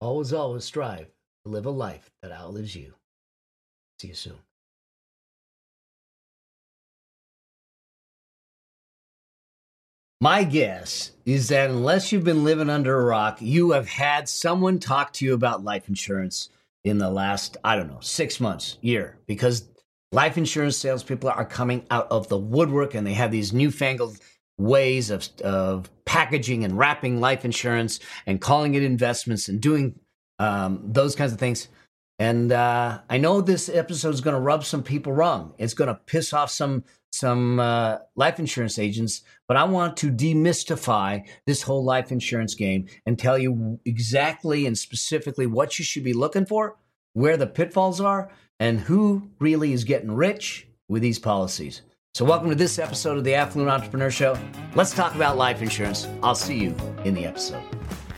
always, always strive to live a life that outlives you. See you soon. My guess is that unless you've been living under a rock, you have had someone talk to you about life insurance in the last, I don't know, six months, year, because life insurance salespeople are coming out of the woodwork and they have these newfangled ways of, of packaging and wrapping life insurance and calling it investments and doing um, those kinds of things. And uh, I know this episode is going to rub some people wrong. It's going to piss off some some uh, life insurance agents, but I want to demystify this whole life insurance game and tell you exactly and specifically what you should be looking for, where the pitfalls are, and who really is getting rich with these policies. So, welcome to this episode of the Affluent Entrepreneur Show. Let's talk about life insurance. I'll see you in the episode.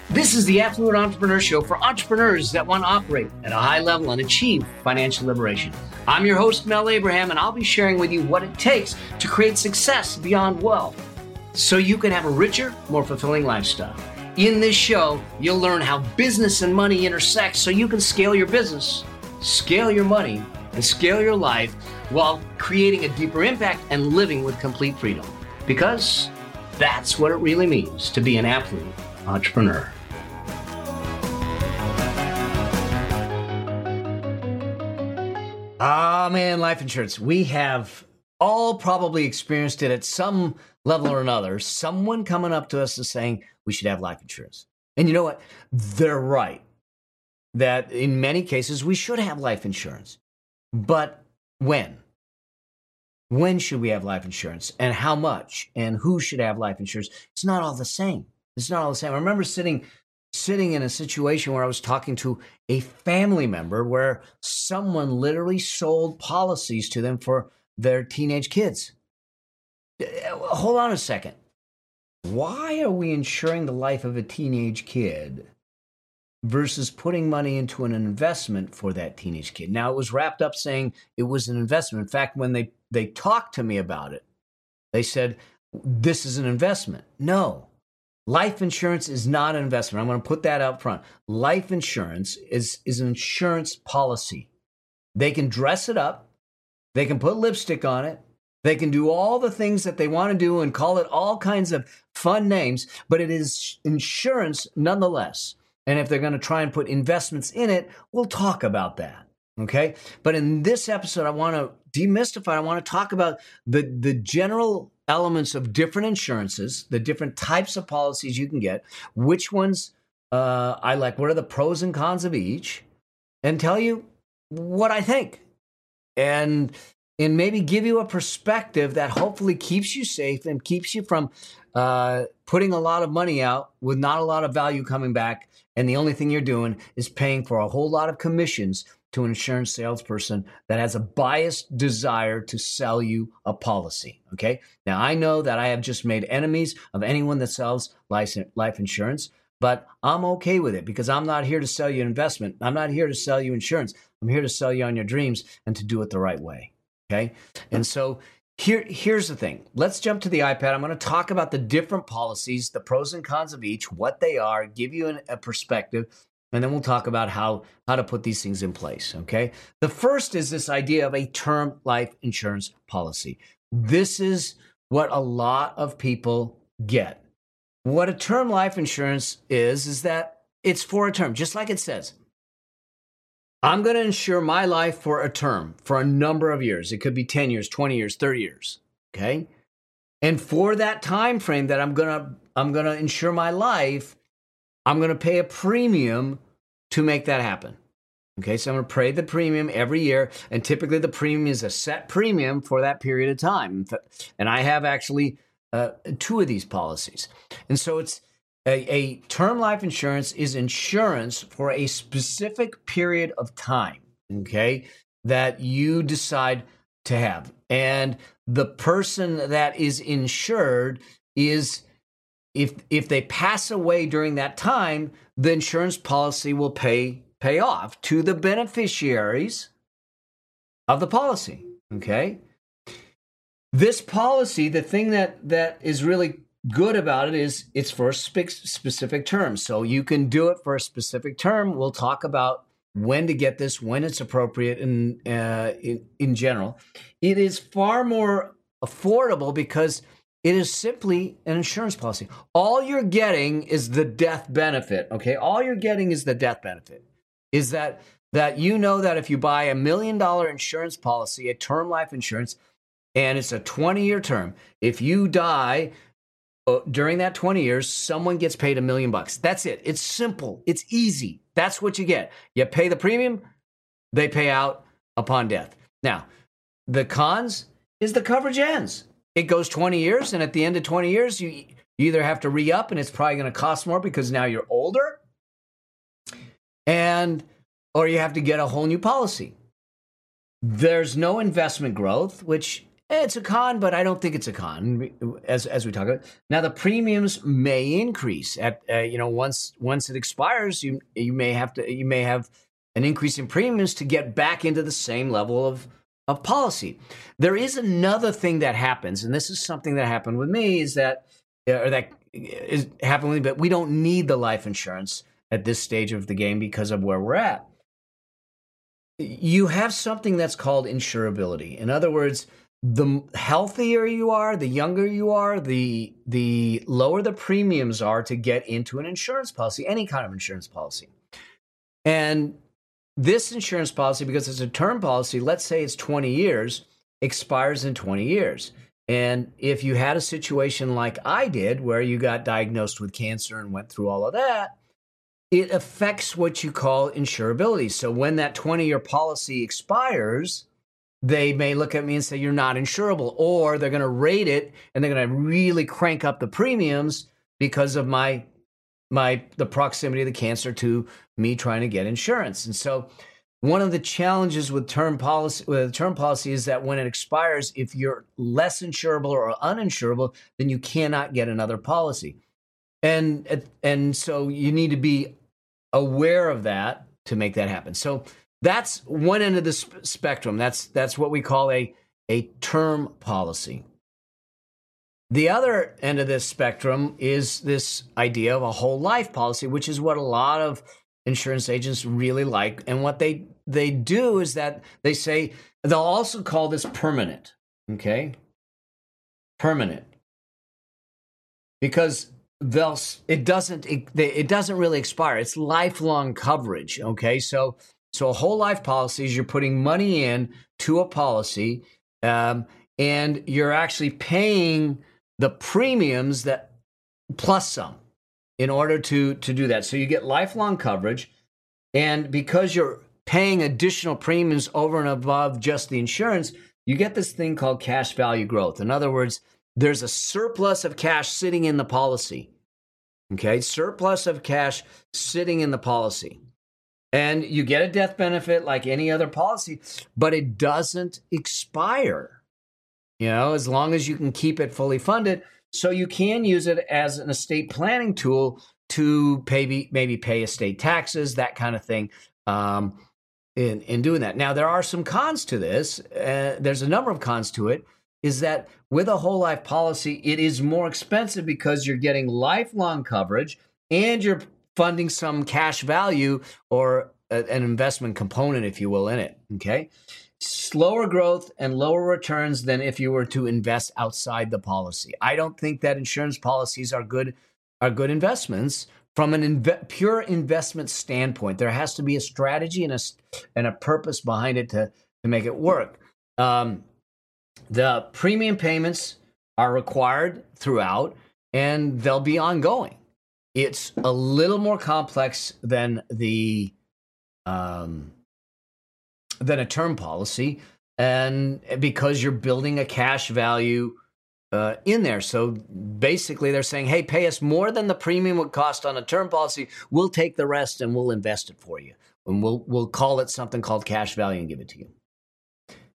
This is the Affluent Entrepreneur Show for entrepreneurs that want to operate at a high level and achieve financial liberation. I'm your host, Mel Abraham, and I'll be sharing with you what it takes to create success beyond wealth so you can have a richer, more fulfilling lifestyle. In this show, you'll learn how business and money intersect so you can scale your business, scale your money, and scale your life while creating a deeper impact and living with complete freedom. Because that's what it really means to be an affluent entrepreneur. Ah, oh, man, life insurance. We have all probably experienced it at some level or another. Someone coming up to us and saying we should have life insurance. And you know what? They're right that in many cases we should have life insurance. But when? When should we have life insurance and how much and who should have life insurance? It's not all the same. It's not all the same. I remember sitting sitting in a situation where I was talking to a family member where someone literally sold policies to them for their teenage kids. Uh, hold on a second. Why are we insuring the life of a teenage kid versus putting money into an investment for that teenage kid? Now, it was wrapped up saying it was an investment. In fact, when they, they talked to me about it, they said, This is an investment. No, Life insurance is not an investment. I'm going to put that up front. Life insurance is, is an insurance policy. They can dress it up, they can put lipstick on it, they can do all the things that they want to do and call it all kinds of fun names, but it is insurance nonetheless. And if they're going to try and put investments in it, we'll talk about that. Okay. But in this episode, I want to demystify, I want to talk about the, the general elements of different insurances, the different types of policies you can get, which ones uh, I like, what are the pros and cons of each, and tell you what I think. And and maybe give you a perspective that hopefully keeps you safe and keeps you from uh, putting a lot of money out with not a lot of value coming back. And the only thing you're doing is paying for a whole lot of commissions to an insurance salesperson that has a biased desire to sell you a policy. Okay. Now, I know that I have just made enemies of anyone that sells life insurance, but I'm okay with it because I'm not here to sell you investment. I'm not here to sell you insurance. I'm here to sell you on your dreams and to do it the right way. Okay. And so here, here's the thing. Let's jump to the iPad. I'm going to talk about the different policies, the pros and cons of each, what they are, give you an, a perspective, and then we'll talk about how how to put these things in place okay the first is this idea of a term life insurance policy this is what a lot of people get what a term life insurance is is that it's for a term just like it says i'm going to insure my life for a term for a number of years it could be 10 years 20 years 30 years okay and for that time frame that i'm going to i'm going to insure my life I'm going to pay a premium to make that happen. Okay, so I'm going to pay the premium every year, and typically the premium is a set premium for that period of time. And I have actually uh, two of these policies. And so it's a, a term life insurance is insurance for a specific period of time, okay, that you decide to have. And the person that is insured is if if they pass away during that time, the insurance policy will pay pay off to the beneficiaries of the policy. Okay. This policy, the thing that that is really good about it is it's for a specific term. So you can do it for a specific term. We'll talk about when to get this, when it's appropriate in uh, in, in general. It is far more affordable because it is simply an insurance policy. All you're getting is the death benefit, okay? All you're getting is the death benefit. Is that that you know that if you buy a million dollar insurance policy, a term life insurance, and it's a 20 year term, if you die Uh, during that 20 years, someone gets paid a million bucks. That's it. It's simple. It's easy. That's what you get. You pay the premium, they pay out upon death. Now, the cons is the coverage ends it goes 20 years, and at the end of 20 years, you, you either have to re up and it's probably going to cost more because now you're older, and or you have to get a whole new policy. There's no investment growth, which it's a con, but I don't think it's a con as as we talk about. Now the premiums may increase at uh, you know once once it expires, you you may have to you may have an increase in premiums to get back into the same level of of policy. There is another thing that happens, and this is something that happened with me, is that or that is happening, but we don't need the life insurance at this stage of the game because of where we're at. You have something that's called insurability. In other words, the healthier you are, the younger you are, the the lower the premiums are to get into an insurance policy, any kind of insurance policy. And this insurance policy, because it's a term policy, let's say it's 20 years, expires in 20 years. And if you had a situation like I did, where you got diagnosed with cancer and went through all of that, it affects what you call insurability. So when that 20 year policy expires, they may look at me and say, You're not insurable. Or they're going to rate it and they're going to really crank up the premiums because of my my the proximity of the cancer to me trying to get insurance. And so one of the challenges with term policy with term policy is that when it expires, if you're less insurable or uninsurable, then you cannot get another policy. And and so you need to be aware of that to make that happen. So that's one end of the sp- spectrum. That's that's what we call a a term policy. The other end of this spectrum is this idea of a whole life policy, which is what a lot of insurance agents really like. And what they they do is that they say they'll also call this permanent. Okay, permanent because they'll it doesn't it, it doesn't really expire. It's lifelong coverage. Okay, so so a whole life policy is you're putting money in to a policy, um, and you're actually paying the premiums that plus some in order to to do that. So you get lifelong coverage, and because you're paying additional premiums over and above just the insurance, you get this thing called cash value growth. In other words, there's a surplus of cash sitting in the policy. Okay, surplus of cash sitting in the policy. And you get a death benefit like any other policy, but it doesn't expire. You know, as long as you can keep it fully funded. So you can use it as an estate planning tool to maybe maybe pay estate taxes, that kind of thing. Um, in in doing that. Now there are some cons to this. Uh, there's a number of cons to it. Is that with a whole life policy, it is more expensive because you're getting lifelong coverage and you're funding some cash value or a, an investment component, if you will, in it. Okay. Slower growth and lower returns than if you were to invest outside the policy. I don't think that insurance policies are good are good investments from an inve- pure investment standpoint. There has to be a strategy and a and a purpose behind it to to make it work. Um, the premium payments are required throughout, and they'll be ongoing. It's a little more complex than the um, than a term policy, and because you're building a cash value uh, in there. So basically, they're saying, "Hey, pay us more than the premium would cost on a term policy. We'll take the rest and we'll invest it for you, and we'll we'll call it something called cash value and give it to you."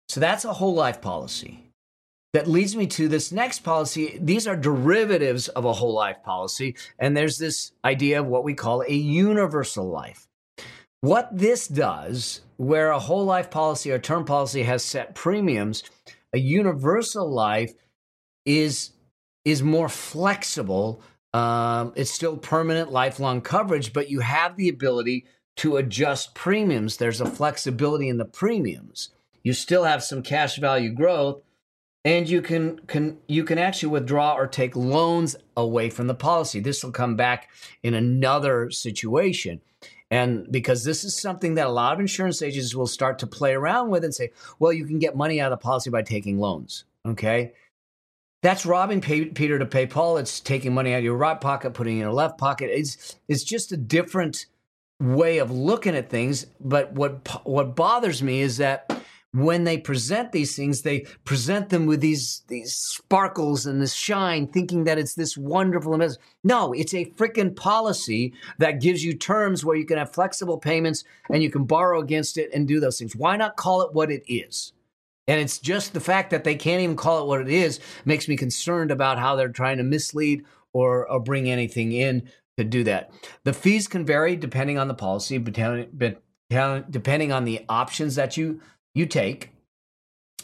So that's a whole life policy. That leads me to this next policy. These are derivatives of a whole life policy, and there's this idea of what we call a universal life. What this does, where a whole life policy or term policy has set premiums, a universal life is is more flexible. Um, it's still permanent, lifelong coverage, but you have the ability to adjust premiums. There's a flexibility in the premiums. You still have some cash value growth, and you can can you can actually withdraw or take loans away from the policy. This will come back in another situation. And because this is something that a lot of insurance agents will start to play around with and say, well, you can get money out of the policy by taking loans. Okay. That's robbing pay, Peter to pay Paul. It's taking money out of your right pocket, putting it in your left pocket. It's it's just a different way of looking at things. But what what bothers me is that when they present these things, they present them with these these sparkles and this shine, thinking that it's this wonderful investment. No, it's a freaking policy that gives you terms where you can have flexible payments and you can borrow against it and do those things. Why not call it what it is? And it's just the fact that they can't even call it what it is makes me concerned about how they're trying to mislead or, or bring anything in to do that. The fees can vary depending on the policy, depending on the options that you you take,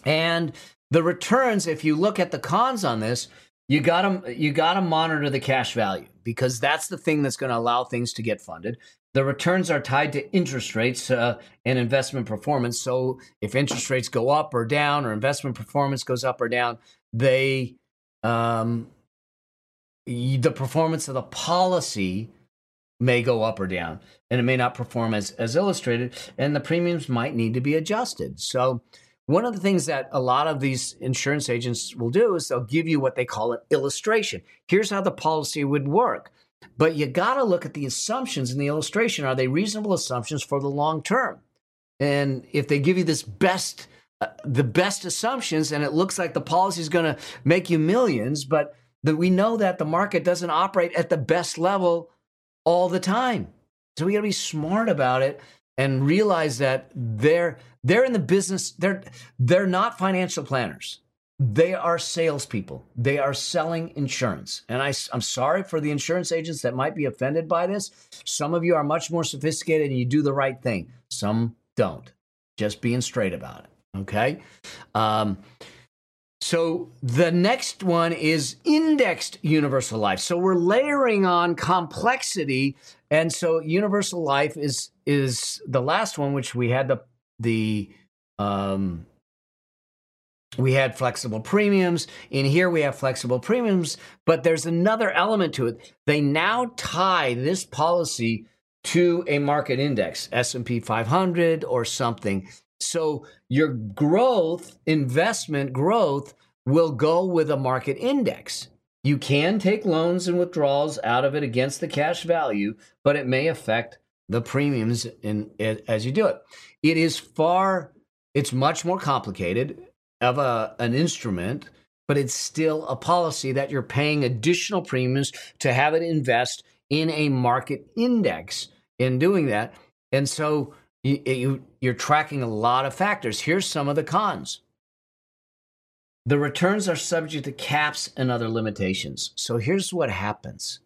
and the returns. If you look at the cons on this, you got to you got to monitor the cash value because that's the thing that's going to allow things to get funded. The returns are tied to interest rates uh, and investment performance. So if interest rates go up or down, or investment performance goes up or down, they um, the performance of the policy may go up or down, and it may not perform as as illustrated, and the premiums might need to be adjusted. So one of the things that a lot of these insurance agents will do is they'll give you what they call an illustration. Here's how the policy would work. But you got to look at the assumptions in the illustration. Are they reasonable assumptions for the long term? And if they give you this best, uh, the best assumptions, and it looks like the policy is going to make you millions, but that we know that the market doesn't operate at the best level all the time. So we got to be smart about it and realize that they're they're in the business. They're they're not financial planners. They are salespeople. They are selling insurance. And I, I'm sorry for the insurance agents that might be offended by this. Some of you are much more sophisticated and you do the right thing. Some don't. Just being straight about it. Okay. Um, so the next one is indexed universal life. So we're layering on complexity, and so universal life is is the last one, which we had the the um, we had flexible premiums. In here we have flexible premiums but there's another element to it. They now tie this policy to a market index s&p 500 or something so your growth investment growth will go with a market index you can take loans and withdrawals out of it against the cash value but it may affect the premiums in, as you do it it is far it's much more complicated of a an instrument, but it's still a policy that you're paying additional premiums to have it invest in a market index in doing that. And so you, you you're tracking a lot of factors. Here's some of the cons. The returns are subject to caps and other limitations. So here's what happens.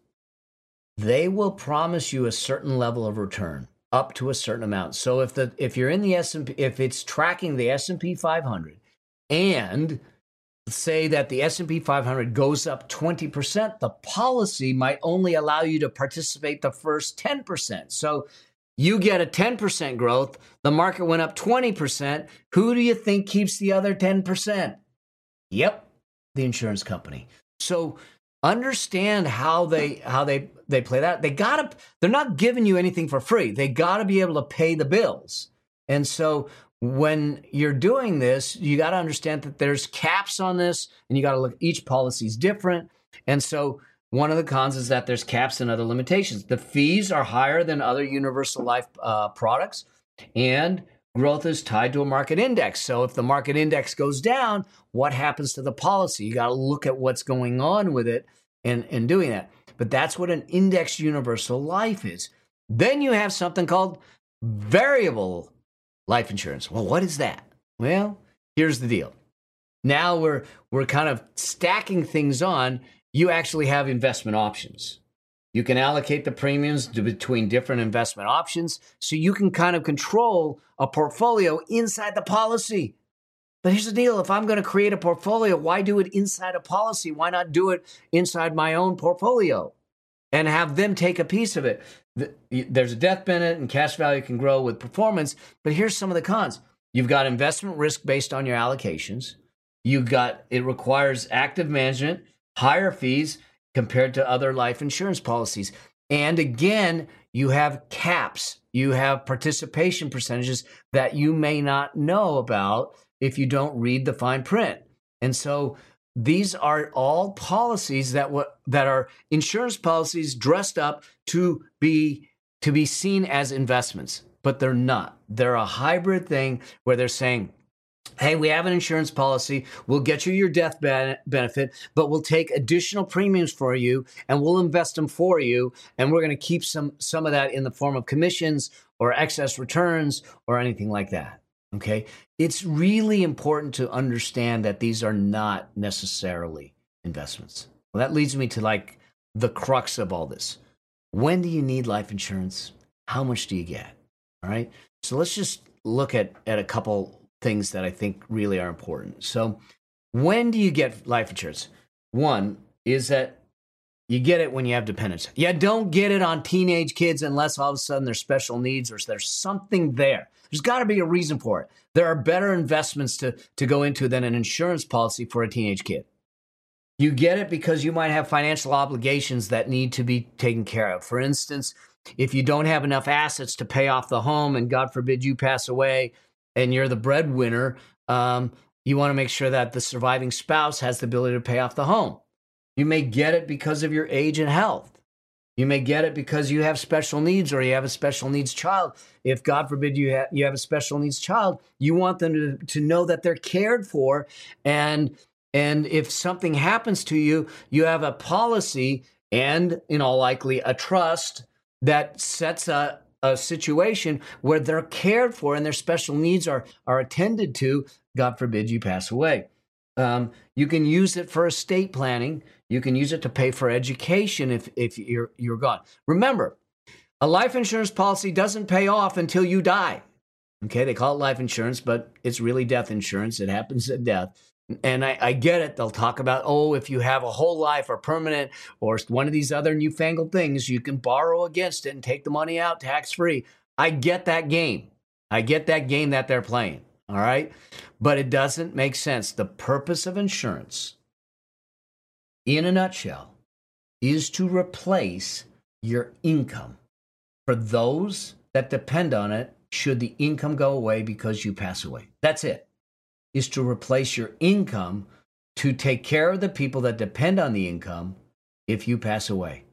They will promise you a certain level of return up to a certain amount. So if the if you're in the S&P if it's tracking the S&P 500 and say that the S&P 500 goes up 20%, the policy might only allow you to participate the first 10%. So you get a 10% growth, the market went up 20%, who do you think keeps the other 10%? Yep, the insurance company. So understand how they how they they play that. They gotta they're not giving you anything for free. They gotta be able to pay the bills. And so when you're doing this you got to understand that there's caps on this and you got to look each policy is different. And so one of the cons is that there's caps and other limitations the fees are higher than other universal life uh, products and growth is tied to a market index. So if the market index goes down, what happens to the policy? You got to look at what's going on with it and, and doing that. But that's what an index universal life is. Then you have something called variable life insurance. Well, what is that? Well, here's the deal. Now we're we're kind of stacking things on. You actually have investment options. You can allocate the premiums between different investment options so you can kind of control a portfolio inside the policy. But here's the deal if I'm going to create a portfolio, why do it inside a policy? Why not do it inside my own portfolio and have them take a piece of it? There's a death benefit and cash value can grow with performance, but here's some of the cons. You've got investment risk based on your allocations. You've got it requires active management, higher fees, compared to other life insurance policies. And again, you have caps, you have participation percentages that you may not know about if you don't read the fine print. And so these are all policies that w- that are insurance policies dressed up to be to be seen as investments, but they're not. They're a hybrid thing where they're saying hey, we have an insurance policy. We'll get you your death benefit, but we'll take additional premiums for you and we'll invest them for you. And we're going to keep some, some of that in the form of commissions or excess returns or anything like that. Okay. It's really important to understand that these are not necessarily investments. Well, that leads me to like the crux of all this. When do you need life insurance? How much do you get? All right. So let's just look at, at a couple things that I think really are important. So, when do you get life insurance? One is that you get it when you have dependents. You don't get it on teenage kids unless all of a sudden there's special needs or there's something there. There's got to be a reason for it. There are better investments to, to go into than an insurance policy for a teenage kid. You get it because you might have financial obligations that need to be taken care of. For instance, if you don't have enough assets to pay off the home and God forbid you pass away, and you're the breadwinner, um, you want to make sure that the surviving spouse has the ability to pay off the home. You may get it because of your age and health. You may get it because you have special needs or you have a special needs child. If God forbid you have you have a special needs child, you want them to, to know that they're cared for and and if something happens to you, you have a policy and in all likely a trust that sets a, a situation where they're cared for and their special needs are are attended to. God forbid you pass away. Um, you can use it for estate planning. You can use it to pay for education if if you're you're gone. Remember, a life insurance policy doesn't pay off until you die. Okay, they call it life insurance, but it's really death insurance. It happens at death and I, I, get it. They'll talk about, oh, if you have a whole life or permanent or one of these other newfangled things, you can borrow against it and take the money out tax free. I get that game. I get that game that they're playing. All right. But it doesn't make sense. The purpose of insurance, in a nutshell, is to replace your income for those that depend on it should the income go away because you pass away. That's it is to replace your income to take care of the people that depend on the income if you pass away.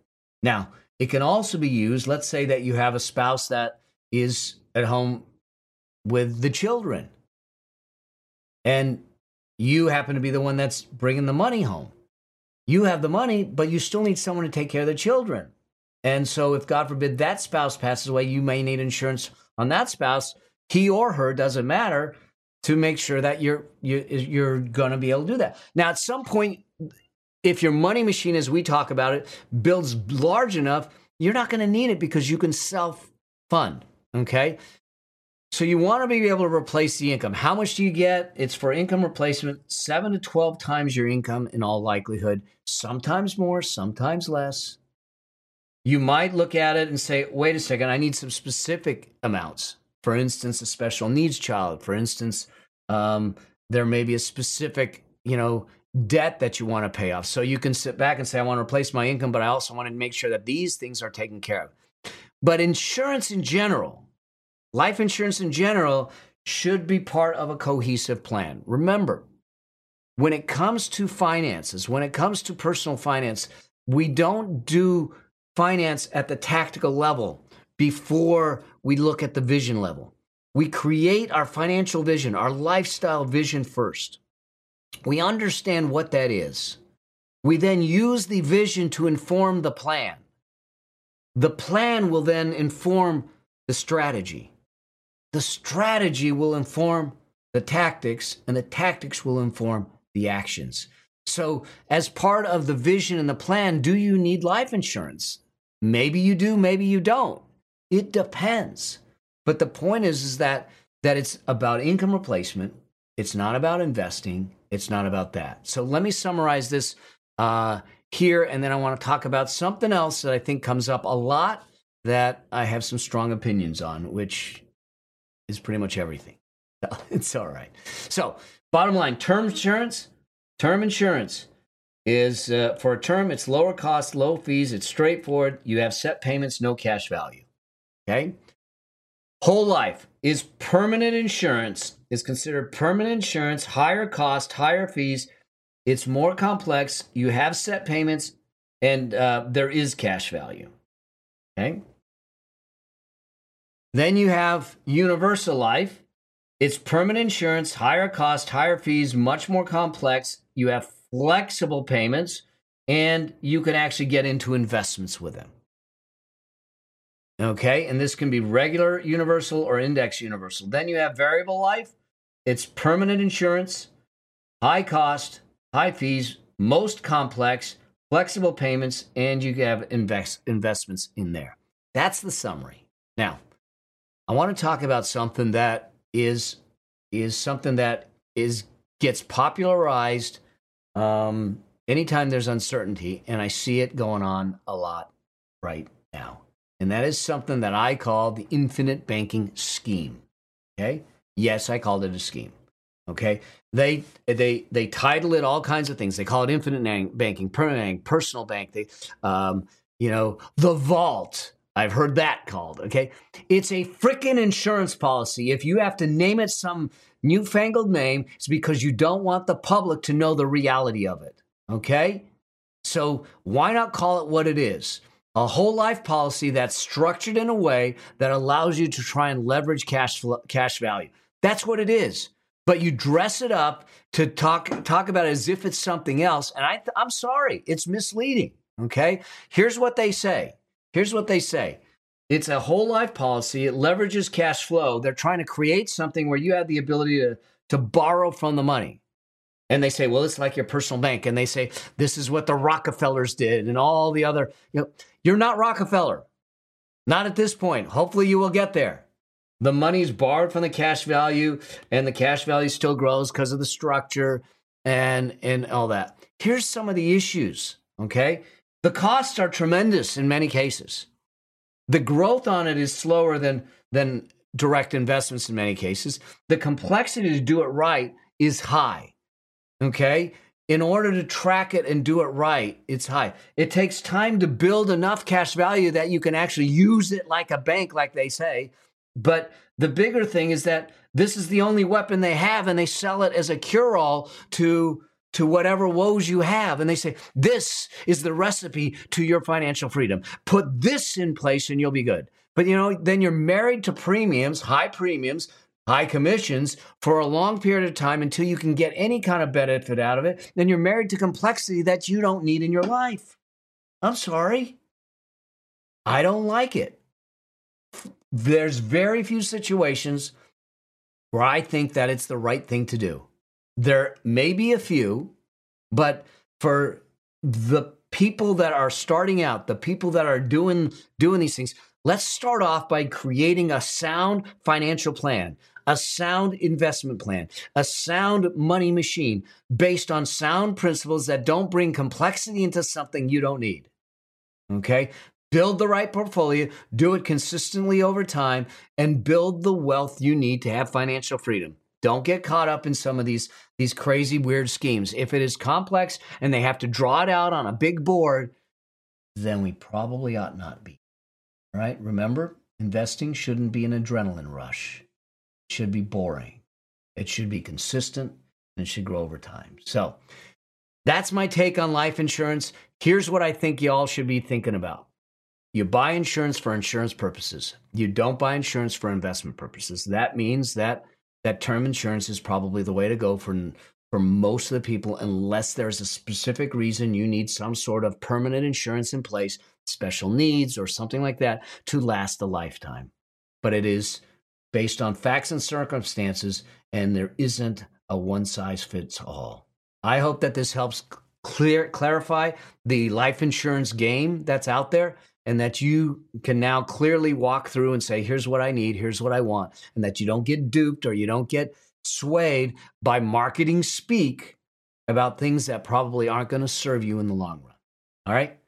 Now, it can also be used, let's say that you have a spouse that is at home with the children. And you happen to be the one that's bringing the money home. You have the money, but you still need someone to take care of the children. And so, if God forbid that spouse passes away, you may need insurance on that spouse. He or her doesn't matter to make sure that you're you're, you're going to be able to do that. Now, at some point, if your money machine, as we talk about it, builds large enough, you're not going to need it because you can self fund. Okay. So you want to be able to replace the income. How much do you get? It's for income replacement, seven to 12 times your income in all likelihood, sometimes more, sometimes less. You might look at it and say, wait a second, I need some specific amounts. For instance, a special needs child. For instance, um, there may be a specific, you know, debt that you want to pay off. So you can sit back and say, I want to replace my income, but I also want to make sure that these things are taken care of. But insurance in general, life insurance in general, should be part of a cohesive plan. Remember, when it comes to finances, when it comes to personal finance, we don't do finance at the tactical level before we look at the vision level. We create our financial vision, our lifestyle vision first. We understand what that is. We then use the vision to inform the plan. The plan will then inform the strategy. The strategy will inform the tactics, and the tactics will inform the actions. So, as part of the vision and the plan, do you need life insurance? Maybe you do, maybe you don't. It depends. But the point is, is that that it's about income replacement. It's not about investing. It's not about that. So let me summarize this uh, here, and then I want to talk about something else that I think comes up a lot that I have some strong opinions on, which is pretty much everything. It's all right. So, bottom line term insurance, term insurance is uh, for a term, it's lower cost, low fees, it's straightforward. You have set payments, no cash value. Okay. Whole life is permanent insurance, is considered permanent insurance, higher cost, higher fees. It's more complex. You have set payments, and uh, there is cash value. Okay. Then you have universal life. It's permanent insurance, higher cost, higher fees, much more complex. You have flexible payments, and you can actually get into investments with them. Okay, and this can be regular universal or index universal. Then you have variable life. It's permanent insurance, high cost, high fees, most complex, flexible payments, and you have invest, investments in there. That's the summary. Now, I want to talk about something that is is something that is gets popularized um, anytime there's uncertainty, and I see it going on a lot right now. And that is something that I call the infinite banking scheme. Okay? Yes, I called it a scheme. Okay? They they they title it all kinds of things. They call it infinite banking, permanent personal bank. They um, you know, the vault. I've heard that called, okay? It's a freaking insurance policy. If you have to name it some newfangled name, it's because you don't want the public to know the reality of it, okay? So why not call it what it is? A whole life policy that's structured in a way that allows you to try and leverage cash flow, cash value. That's what it is. But you dress it up to talk talk about it as if it's something else, and I I'm sorry, it's misleading. Okay? Here's what they say. Here's what they say. It's a whole life policy. It leverages cash flow. They're trying to create something where you have the ability to, to borrow from the money. And they say, well, it's like your personal bank. And they say, this is what the Rockefellers did and all the other, you know, you're not Rockefeller. Not at this point. Hopefully you will get there. The money's borrowed from the cash value and the cash value still grows because of the structure and and all that. Here's some of the issues, okay? The costs are tremendous in many cases. The growth on it is slower than, than direct investments in many cases. The complexity to do it right is high. Okay? In order to track it and do it right, it's high. It takes time to build enough cash value that you can actually use it like a bank, like they say. But the bigger thing is that this is the only weapon they have, and they sell it as a cure all to to whatever woes you have. And they say, this is the recipe to your financial freedom. Put this in place and you'll be good. But you know, then you're married to premiums, high premiums, high commissions for a long period of time until you can get any kind of benefit out of it, then you're married to complexity that you don't need in your life. I'm sorry. I don't like it. There's very few situations where I think that it's the right thing to do. There may be a few, but for the people that are starting out, the people that are doing doing these things, let's start off by creating a sound financial plan, a sound investment plan, a sound money machine based on sound principles that don't bring complexity into something you don't need. Okay? Build the right portfolio, do it consistently over time, and build the wealth you need to have financial freedom. Don't get caught up in some of these, these crazy, weird schemes. If it is complex and they have to draw it out on a big board, then we probably ought not be. Right? Remember, investing shouldn't be an adrenaline rush. It should be boring. It should be consistent and it should grow over time. So that's my take on life insurance. Here's what I think y'all should be thinking about. You buy insurance for insurance purposes. You don't buy insurance for investment purposes. That means that that term insurance is probably the way to go for for most of the people unless there's a specific reason you need some sort of permanent insurance in place, special needs or something like that to last a lifetime. But it is based on facts and circumstances and there isn't a one size fits all. I hope that this helps clear clarify the life insurance game that's out there and that you can now clearly walk through and say here's what I need, here's what I want and that you don't get duped or you don't get swayed by marketing speak about things that probably aren't going to serve you in the long run. All right?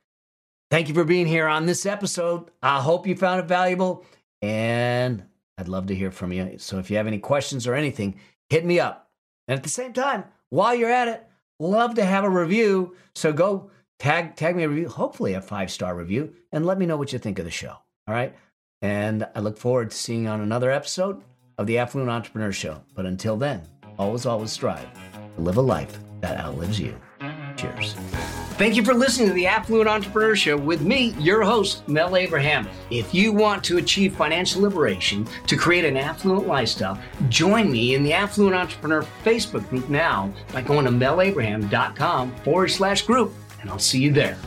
Thank you for being here on this episode. I hope you found it valuable and I'd love to hear from you. So if you have any questions or anything, hit me up. And at the same time, while you're at it, love to have a review. So go tag tag me a review, hopefully a five star review, and let me know what you think of the show. All right. And I look forward to seeing you on another episode of the Affluent Entrepreneur Show. But until then, always, always strive to live a life that outlives you. Cheers. Thank you for listening to the Affluent Entrepreneur Show with me, your host, Mel Abraham. If you want to achieve financial liberation to create an affluent lifestyle, join me in the Affluent Entrepreneur Facebook group now by going to melabraham.com forward slash group, and I'll see you there.